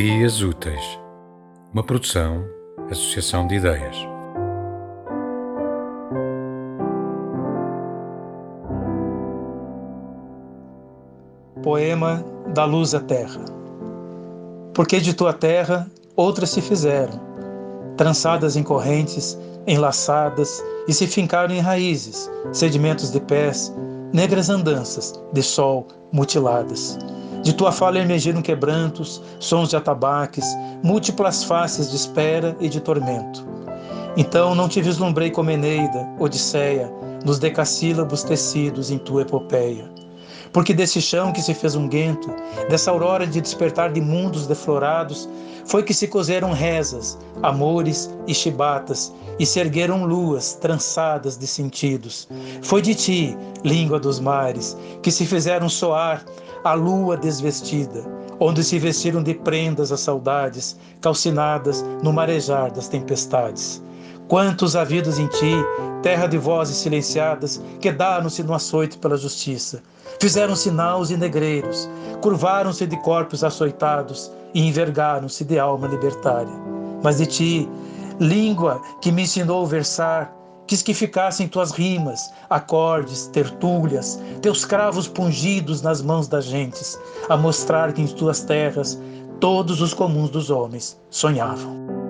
Ideias Úteis, uma produção, associação de ideias. Poema da Luz à Terra. Porque de tua terra outras se fizeram, trançadas em correntes, enlaçadas e se fincaram em raízes, sedimentos de pés, negras andanças de sol mutiladas. De tua fala emergiram quebrantos, sons de atabaques, múltiplas faces de espera e de tormento. Então não te vislumbrei como Eneida, Odisseia, nos decassílabos tecidos em tua epopeia porque desse chão que se fez um guento, dessa aurora de despertar de mundos deflorados, foi que se cozeram rezas, amores e chibatas, e se ergueram luas trançadas de sentidos. Foi de ti, língua dos mares, que se fizeram soar a lua desvestida, onde se vestiram de prendas as saudades, calcinadas no marejar das tempestades. Quantos havidos em ti, terra de vozes silenciadas, quedaram-se no açoite pela justiça. Fizeram sinais e negreiros, curvaram-se de corpos açoitados e envergaram-se de alma libertária. Mas de ti, língua que me ensinou versar, quis que ficassem tuas rimas, acordes, tertúlias, teus cravos pungidos nas mãos das gentes, a mostrar que em tuas terras todos os comuns dos homens sonhavam.